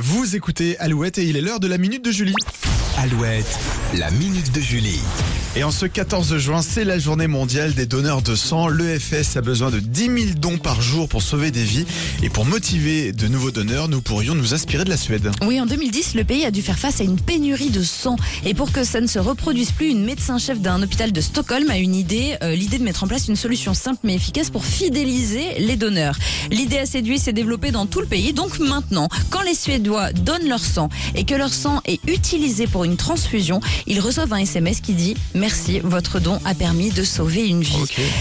Vous écoutez Alouette et il est l'heure de la minute de Julie. Alouette, la minute de Julie. Et en ce 14 juin, c'est la journée mondiale des donneurs de sang. L'EFS a besoin de 10 000 dons par jour pour sauver des vies. Et pour motiver de nouveaux donneurs, nous pourrions nous inspirer de la Suède. Oui, en 2010, le pays a dû faire face à une pénurie de sang. Et pour que ça ne se reproduise plus, une médecin-chef d'un hôpital de Stockholm a une idée, euh, l'idée de mettre en place une solution simple mais efficace pour fidéliser les donneurs. L'idée a séduit, s'est développée dans tout le pays. Donc maintenant, quand les Suédois donnent leur sang et que leur sang est utilisé pour une transfusion, ils reçoivent un SMS qui dit Merci, votre don a permis de sauver une vie.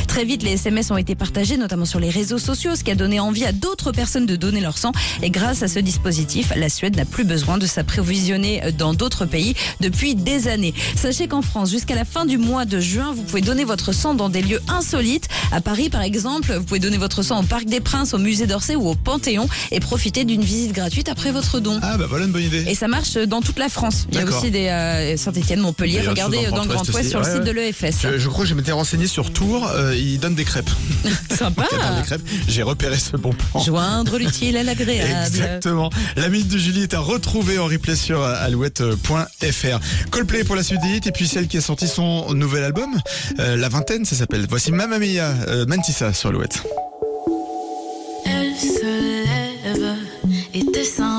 Très vite, les SMS ont été partagés, notamment sur les réseaux sociaux, ce qui a donné envie à d'autres personnes de donner leur sang. Et grâce à ce dispositif, la Suède n'a plus besoin de s'approvisionner dans d'autres pays depuis des années. Sachez qu'en France, jusqu'à la fin du mois de juin, vous pouvez donner votre sang dans des lieux insolites. À Paris, par exemple, vous pouvez donner votre sang au Parc des Princes, au Musée d'Orsay ou au Panthéon et profiter d'une visite gratuite après votre don. Ah bah voilà une bonne idée. Et ça marche dans toute la France. Il y a aussi des euh, Saint-Etienne, Montpellier. Regardez dans le Grand Ouest sur le site de l'EFS. Je, crois que je m'étais renseigné sur Tours. Euh, ils donnent des crêpes. Sympa. des crêpes. J'ai repéré ce bon plan. Joindre l'utile à l'agréable. Exactement. La minute de Julie est à retrouver en replay sur alouette.fr. Coldplay pour la suite des hits et puis celle qui a sorti son nouvel album, euh, La Vingtaine, ça s'appelle. Voici Mamma Mia euh, Mantissa sur Alouette. Elle se lève et descend.